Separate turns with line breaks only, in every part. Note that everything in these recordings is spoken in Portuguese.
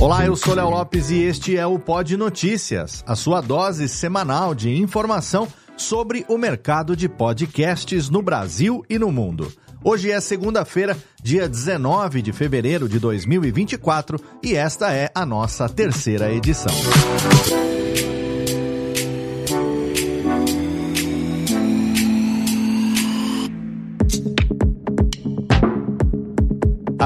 Olá, eu sou Léo Lopes e este é o Pod Notícias, a sua dose semanal de informação sobre o mercado de podcasts no Brasil e no mundo. Hoje é segunda-feira, dia 19 de fevereiro de 2024 e esta é a nossa terceira edição.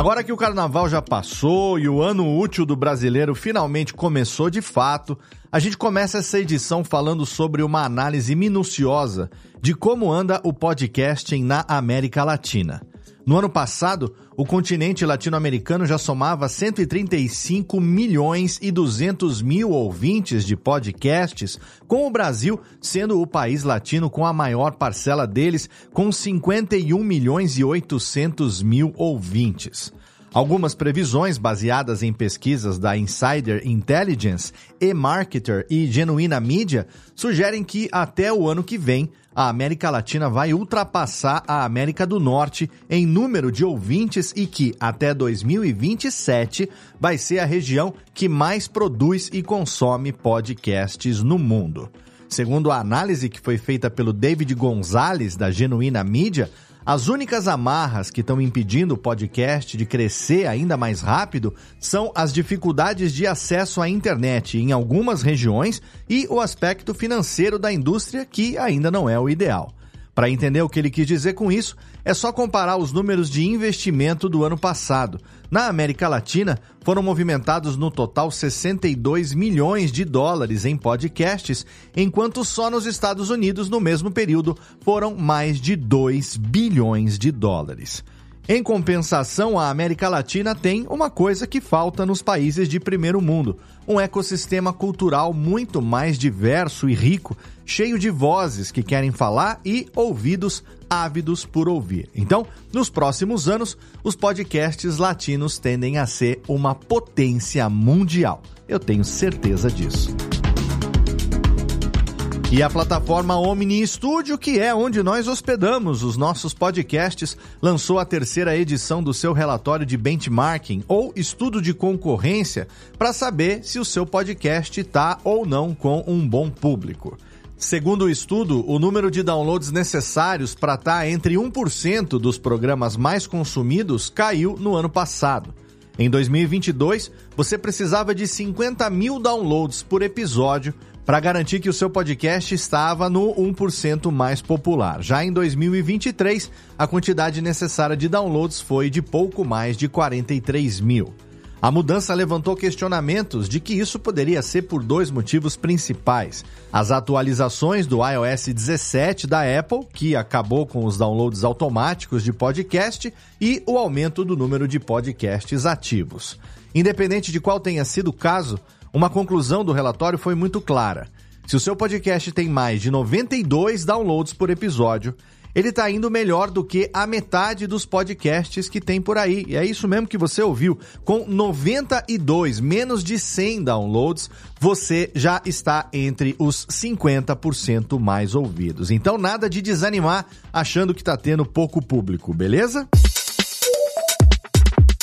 Agora que o carnaval já passou e o ano útil do brasileiro finalmente começou de fato, a gente começa essa edição falando sobre uma análise minuciosa de como anda o podcasting na América Latina. No ano passado, o continente latino-americano já somava 135 milhões e 200 mil ouvintes de podcasts, com o Brasil sendo o país latino com a maior parcela deles, com 51 milhões e 800 mil ouvintes. Algumas previsões baseadas em pesquisas da Insider Intelligence, eMarketer e Genuína Mídia sugerem que até o ano que vem a América Latina vai ultrapassar a América do Norte em número de ouvintes e que até 2027 vai ser a região que mais produz e consome podcasts no mundo. Segundo a análise que foi feita pelo David Gonzalez da Genuína Mídia, as únicas amarras que estão impedindo o podcast de crescer ainda mais rápido são as dificuldades de acesso à internet em algumas regiões e o aspecto financeiro da indústria, que ainda não é o ideal. Para entender o que ele quis dizer com isso, é só comparar os números de investimento do ano passado. Na América Latina, foram movimentados no total 62 milhões de dólares em podcasts, enquanto só nos Estados Unidos, no mesmo período, foram mais de 2 bilhões de dólares. Em compensação, a América Latina tem uma coisa que falta nos países de primeiro mundo: um ecossistema cultural muito mais diverso e rico, cheio de vozes que querem falar e ouvidos ávidos por ouvir. Então, nos próximos anos, os podcasts latinos tendem a ser uma potência mundial. Eu tenho certeza disso. E a plataforma Omni Studio, que é onde nós hospedamos os nossos podcasts, lançou a terceira edição do seu relatório de benchmarking ou estudo de concorrência para saber se o seu podcast está ou não com um bom público. Segundo o estudo, o número de downloads necessários para estar tá entre 1% dos programas mais consumidos caiu no ano passado. Em 2022, você precisava de 50 mil downloads por episódio para garantir que o seu podcast estava no 1% mais popular. Já em 2023, a quantidade necessária de downloads foi de pouco mais de 43 mil. A mudança levantou questionamentos de que isso poderia ser por dois motivos principais: as atualizações do iOS 17 da Apple, que acabou com os downloads automáticos de podcast, e o aumento do número de podcasts ativos. Independente de qual tenha sido o caso, uma conclusão do relatório foi muito clara. Se o seu podcast tem mais de 92 downloads por episódio, ele está indo melhor do que a metade dos podcasts que tem por aí. E é isso mesmo que você ouviu. Com 92, menos de 100 downloads, você já está entre os 50% mais ouvidos. Então, nada de desanimar achando que está tendo pouco público, beleza?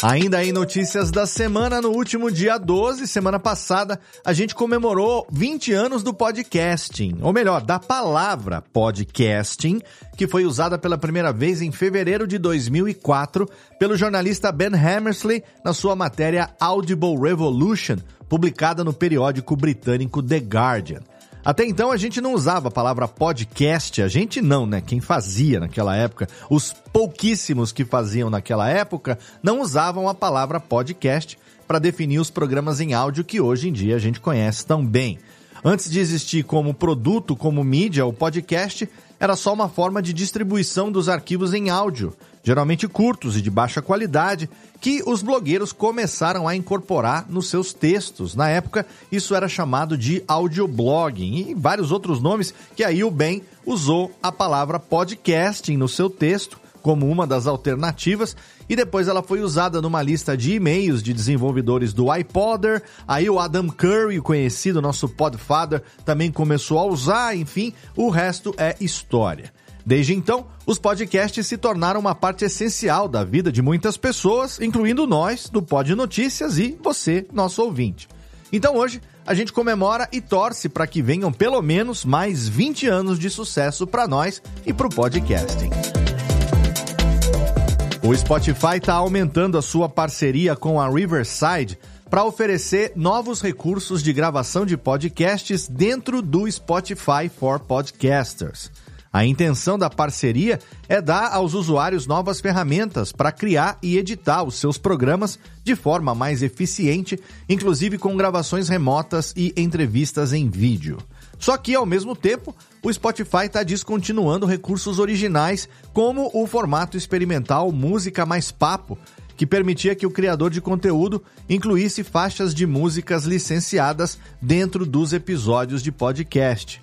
Ainda em notícias da semana, no último dia 12, semana passada, a gente comemorou 20 anos do podcasting, ou melhor, da palavra podcasting, que foi usada pela primeira vez em fevereiro de 2004 pelo jornalista Ben Hammersley na sua matéria Audible Revolution, publicada no periódico britânico The Guardian. Até então a gente não usava a palavra podcast, a gente não, né? Quem fazia naquela época, os pouquíssimos que faziam naquela época, não usavam a palavra podcast para definir os programas em áudio que hoje em dia a gente conhece tão bem. Antes de existir como produto, como mídia, o podcast era só uma forma de distribuição dos arquivos em áudio, geralmente curtos e de baixa qualidade, que os blogueiros começaram a incorporar nos seus textos. Na época, isso era chamado de audioblogging e vários outros nomes que aí o Ben usou a palavra podcasting no seu texto como uma das alternativas e depois ela foi usada numa lista de e-mails de desenvolvedores do iPodder. Aí o Adam Curry, conhecido nosso podfather, também começou a usar, enfim, o resto é história. Desde então, os podcasts se tornaram uma parte essencial da vida de muitas pessoas, incluindo nós do Pod Notícias e você, nosso ouvinte. Então hoje a gente comemora e torce para que venham pelo menos mais 20 anos de sucesso para nós e para o podcasting. O Spotify está aumentando a sua parceria com a Riverside para oferecer novos recursos de gravação de podcasts dentro do Spotify for Podcasters. A intenção da parceria é dar aos usuários novas ferramentas para criar e editar os seus programas de forma mais eficiente, inclusive com gravações remotas e entrevistas em vídeo. Só que, ao mesmo tempo, o Spotify está descontinuando recursos originais, como o formato experimental Música Mais Papo, que permitia que o criador de conteúdo incluísse faixas de músicas licenciadas dentro dos episódios de podcast.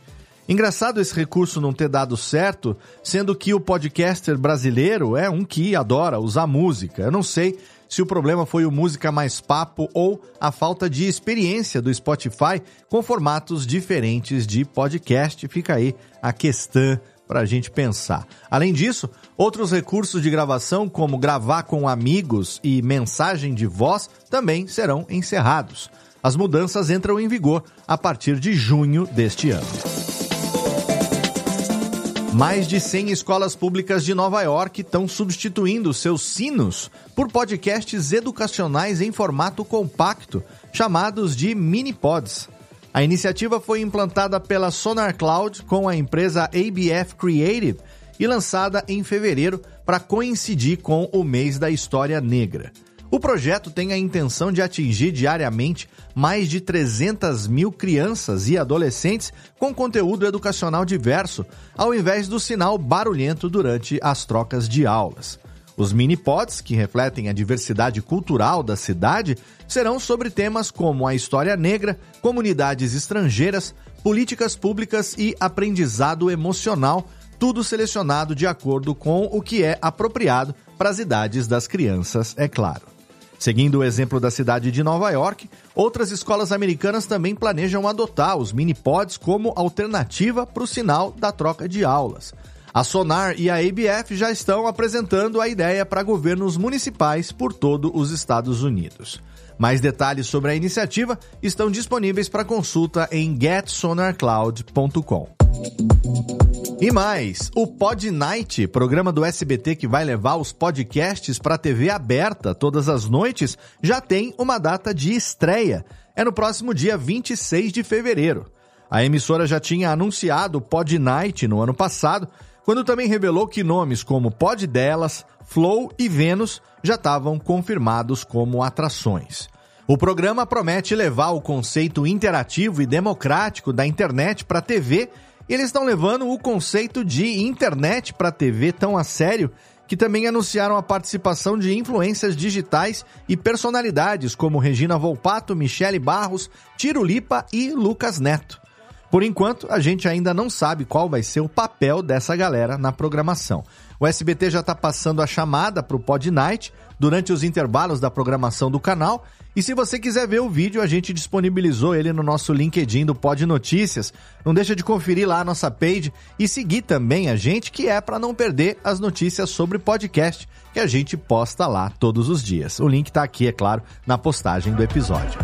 Engraçado esse recurso não ter dado certo, sendo que o podcaster brasileiro é um que adora usar música. Eu não sei se o problema foi o música mais papo ou a falta de experiência do Spotify com formatos diferentes de podcast. Fica aí a questão para a gente pensar. Além disso, outros recursos de gravação, como gravar com amigos e mensagem de voz, também serão encerrados. As mudanças entram em vigor a partir de junho deste ano. Mais de 100 escolas públicas de Nova York estão substituindo seus sinos por podcasts educacionais em formato compacto, chamados de mini pods. A iniciativa foi implantada pela Sonar Cloud com a empresa ABF Creative e lançada em fevereiro para coincidir com o mês da história negra. O projeto tem a intenção de atingir diariamente mais de 300 mil crianças e adolescentes com conteúdo educacional diverso, ao invés do sinal barulhento durante as trocas de aulas. Os mini-pods, que refletem a diversidade cultural da cidade, serão sobre temas como a história negra, comunidades estrangeiras, políticas públicas e aprendizado emocional, tudo selecionado de acordo com o que é apropriado para as idades das crianças, é claro. Seguindo o exemplo da cidade de Nova York, outras escolas americanas também planejam adotar os mini-pods como alternativa para o sinal da troca de aulas. A Sonar e a ABF já estão apresentando a ideia para governos municipais por todo os Estados Unidos. Mais detalhes sobre a iniciativa estão disponíveis para consulta em getsonarcloud.com. E mais, o Pod Night, programa do SBT que vai levar os podcasts para a TV aberta todas as noites, já tem uma data de estreia. É no próximo dia 26 de fevereiro. A emissora já tinha anunciado o Pod Night no ano passado, quando também revelou que nomes como Pod Delas, Flow e Vênus já estavam confirmados como atrações. O programa promete levar o conceito interativo e democrático da internet para a TV e eles estão levando o conceito de internet para TV tão a sério que também anunciaram a participação de influências digitais e personalidades como Regina Volpato, Michele Barros, Tiro Lipa e Lucas Neto. Por enquanto, a gente ainda não sabe qual vai ser o papel dessa galera na programação. O SBT já está passando a chamada para o Pod Night durante os intervalos da programação do canal e se você quiser ver o vídeo, a gente disponibilizou ele no nosso LinkedIn do Pod Notícias. Não deixa de conferir lá a nossa page e seguir também a gente, que é para não perder as notícias sobre podcast que a gente posta lá todos os dias. O link está aqui, é claro, na postagem do episódio.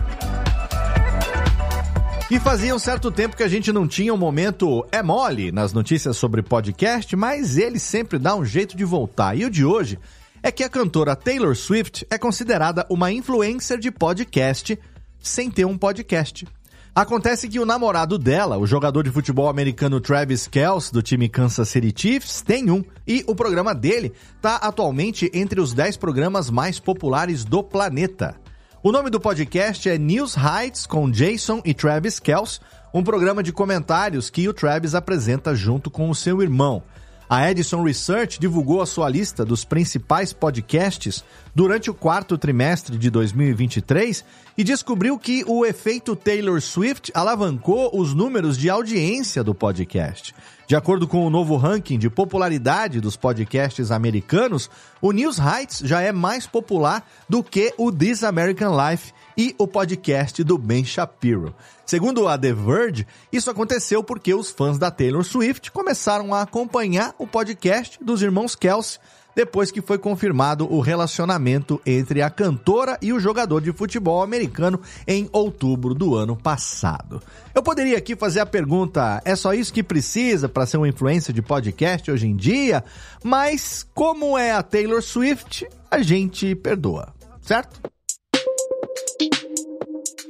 E fazia um certo tempo que a gente não tinha um momento é mole nas notícias sobre podcast, mas ele sempre dá um jeito de voltar. E o de hoje é que a cantora Taylor Swift é considerada uma influencer de podcast sem ter um podcast. Acontece que o namorado dela, o jogador de futebol americano Travis Kelce, do time Kansas City Chiefs, tem um. E o programa dele está atualmente entre os 10 programas mais populares do planeta. O nome do podcast é News Heights com Jason e Travis Kelce, um programa de comentários que o Travis apresenta junto com o seu irmão. A Edison Research divulgou a sua lista dos principais podcasts durante o quarto trimestre de 2023 e descobriu que o efeito Taylor Swift alavancou os números de audiência do podcast. De acordo com o novo ranking de popularidade dos podcasts americanos, o News Heights já é mais popular do que o This American Life e o podcast do Ben Shapiro. Segundo a The Verge, isso aconteceu porque os fãs da Taylor Swift começaram a acompanhar o podcast dos irmãos Kelsey depois que foi confirmado o relacionamento entre a cantora e o jogador de futebol americano em outubro do ano passado. Eu poderia aqui fazer a pergunta: é só isso que precisa para ser uma influência de podcast hoje em dia? Mas, como é a Taylor Swift, a gente perdoa, certo?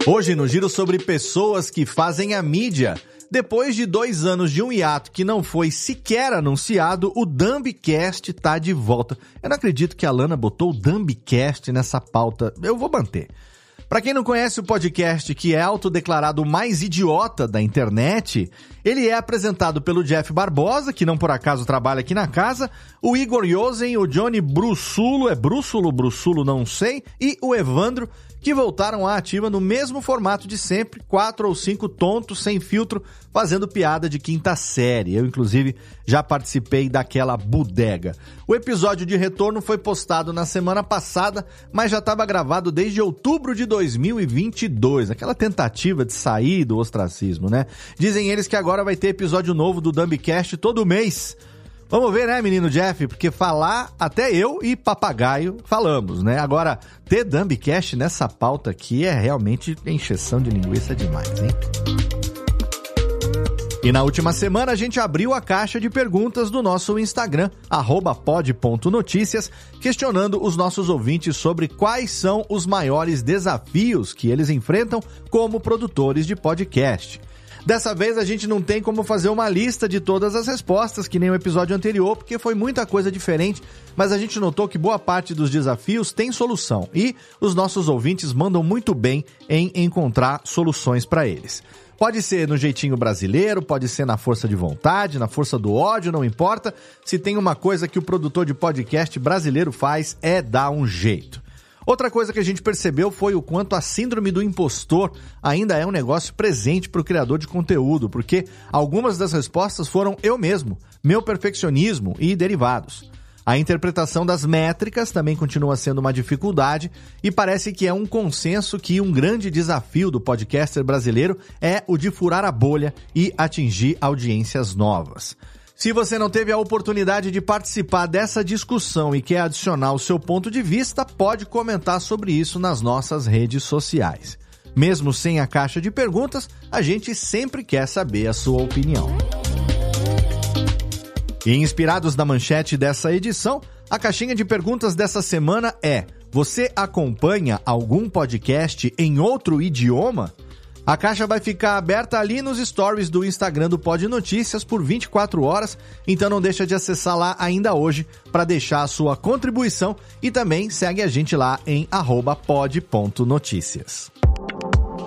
Hoje no giro sobre pessoas que fazem a mídia. Depois de dois anos de um hiato que não foi sequer anunciado, o Dumbcast tá de volta. Eu não acredito que a Lana botou o Dumbcast nessa pauta. Eu vou manter. Para quem não conhece o podcast, que é autodeclarado o mais idiota da internet, ele é apresentado pelo Jeff Barbosa, que não por acaso trabalha aqui na casa, o Igor Yosen, o Johnny Brussulo, é Brússulo, Brussulo, não sei, e o Evandro, que voltaram à ativa no mesmo formato de sempre, quatro ou cinco tontos sem filtro, fazendo piada de quinta série. Eu, inclusive, já participei daquela bodega. O episódio de retorno foi postado na semana passada, mas já estava gravado desde outubro de 2022. Aquela tentativa de sair do ostracismo, né? Dizem eles que agora vai ter episódio novo do Dumbcast todo mês. Vamos ver, né, menino Jeff? Porque falar, até eu e papagaio falamos, né? Agora, ter Dumbcast nessa pauta aqui é realmente encheção de linguiça demais, hein? E na última semana a gente abriu a caixa de perguntas do nosso Instagram, pod.noticias, questionando os nossos ouvintes sobre quais são os maiores desafios que eles enfrentam como produtores de podcast. Dessa vez a gente não tem como fazer uma lista de todas as respostas, que nem o episódio anterior, porque foi muita coisa diferente, mas a gente notou que boa parte dos desafios tem solução e os nossos ouvintes mandam muito bem em encontrar soluções para eles. Pode ser no jeitinho brasileiro, pode ser na força de vontade, na força do ódio, não importa. Se tem uma coisa que o produtor de podcast brasileiro faz é dar um jeito. Outra coisa que a gente percebeu foi o quanto a síndrome do impostor ainda é um negócio presente para o criador de conteúdo, porque algumas das respostas foram eu mesmo, meu perfeccionismo e derivados. A interpretação das métricas também continua sendo uma dificuldade e parece que é um consenso que um grande desafio do podcaster brasileiro é o de furar a bolha e atingir audiências novas. Se você não teve a oportunidade de participar dessa discussão e quer adicionar o seu ponto de vista, pode comentar sobre isso nas nossas redes sociais. Mesmo sem a caixa de perguntas, a gente sempre quer saber a sua opinião. E inspirados na manchete dessa edição, a caixinha de perguntas dessa semana é: Você acompanha algum podcast em outro idioma? A caixa vai ficar aberta ali nos stories do Instagram do Pod Notícias por 24 horas, então não deixa de acessar lá ainda hoje para deixar a sua contribuição e também segue a gente lá em pod.notícias.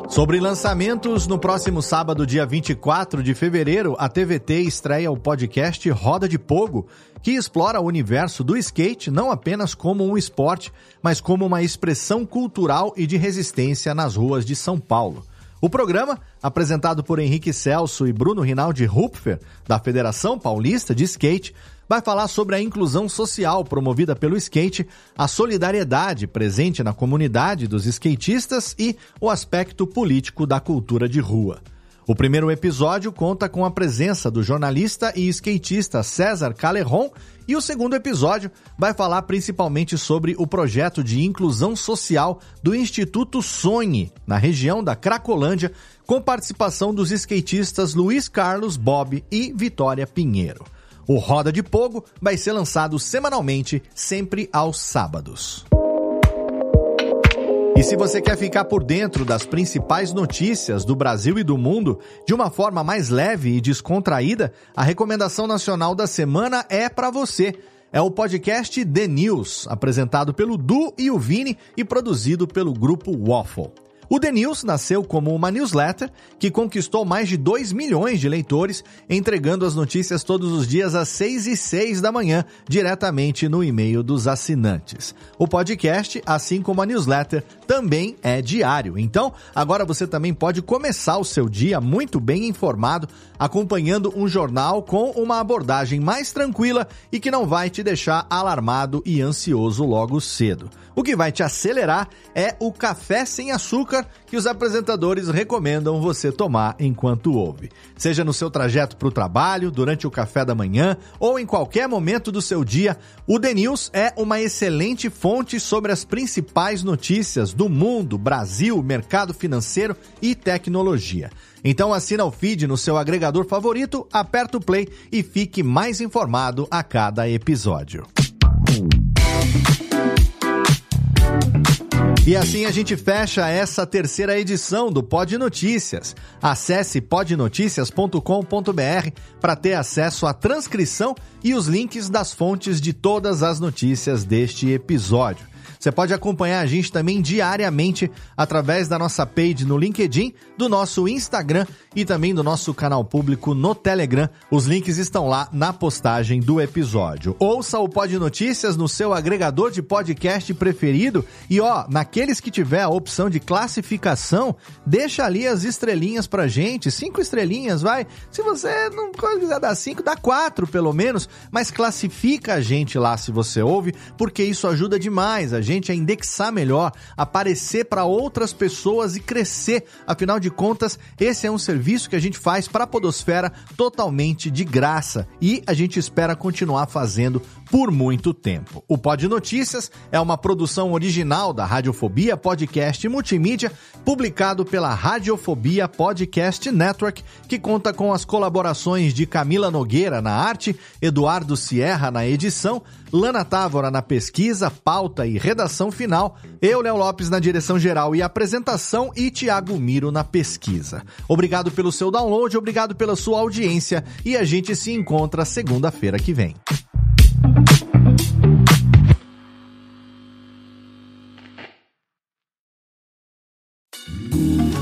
Sobre lançamentos, no próximo sábado, dia 24 de fevereiro, a TVT estreia o podcast Roda de Pogo, que explora o universo do skate não apenas como um esporte, mas como uma expressão cultural e de resistência nas ruas de São Paulo. O programa, apresentado por Henrique Celso e Bruno Rinaldi Rupfer, da Federação Paulista de Skate, vai falar sobre a inclusão social promovida pelo skate, a solidariedade presente na comunidade dos skatistas e o aspecto político da cultura de rua. O primeiro episódio conta com a presença do jornalista e skatista César Caleron e o segundo episódio vai falar principalmente sobre o projeto de inclusão social do Instituto Sonhe, na região da Cracolândia, com participação dos skatistas Luiz Carlos Bob e Vitória Pinheiro. O Roda de Pogo vai ser lançado semanalmente, sempre aos sábados. E se você quer ficar por dentro das principais notícias do Brasil e do mundo de uma forma mais leve e descontraída, a recomendação nacional da semana é para você. É o podcast The News, apresentado pelo Du e o Vini e produzido pelo grupo Waffle. O The News nasceu como uma newsletter que conquistou mais de 2 milhões de leitores, entregando as notícias todos os dias às 6 e 6 da manhã, diretamente no e-mail dos assinantes. O podcast, assim como a newsletter, também é diário. Então, agora você também pode começar o seu dia muito bem informado, acompanhando um jornal com uma abordagem mais tranquila e que não vai te deixar alarmado e ansioso logo cedo. O que vai te acelerar é o café sem açúcar que os apresentadores recomendam você tomar enquanto ouve. Seja no seu trajeto para o trabalho, durante o café da manhã ou em qualquer momento do seu dia, o The News é uma excelente fonte sobre as principais notícias do mundo, Brasil, mercado financeiro e tecnologia. Então assina o feed no seu agregador favorito, aperta o play e fique mais informado a cada episódio. E assim a gente fecha essa terceira edição do Pod Notícias. Acesse podnoticias.com.br para ter acesso à transcrição e os links das fontes de todas as notícias deste episódio. Você pode acompanhar a gente também diariamente através da nossa page no LinkedIn, do nosso Instagram e também do nosso canal público no Telegram. Os links estão lá na postagem do episódio. Ouça o Pod Notícias no seu agregador de podcast preferido e ó, naqueles que tiver a opção de classificação, deixa ali as estrelinhas pra gente, cinco estrelinhas, vai. Se você não quiser dar cinco, dá quatro pelo menos, mas classifica a gente lá se você ouve, porque isso ajuda demais a gente a indexar melhor, aparecer para outras pessoas e crescer. Afinal de contas, esse é um serviço que a gente faz para a Podosfera totalmente de graça e a gente espera continuar fazendo por muito tempo. O Pod Notícias é uma produção original da Radiofobia Podcast Multimídia, publicado pela Radiofobia Podcast Network, que conta com as colaborações de Camila Nogueira na arte, Eduardo Sierra na edição, Lana Távora na pesquisa, pauta e redação final, eu, Léo Lopes, na direção geral e apresentação e Tiago Miro na pesquisa. Obrigado pelo seu download, obrigado pela sua audiência e a gente se encontra segunda-feira que vem.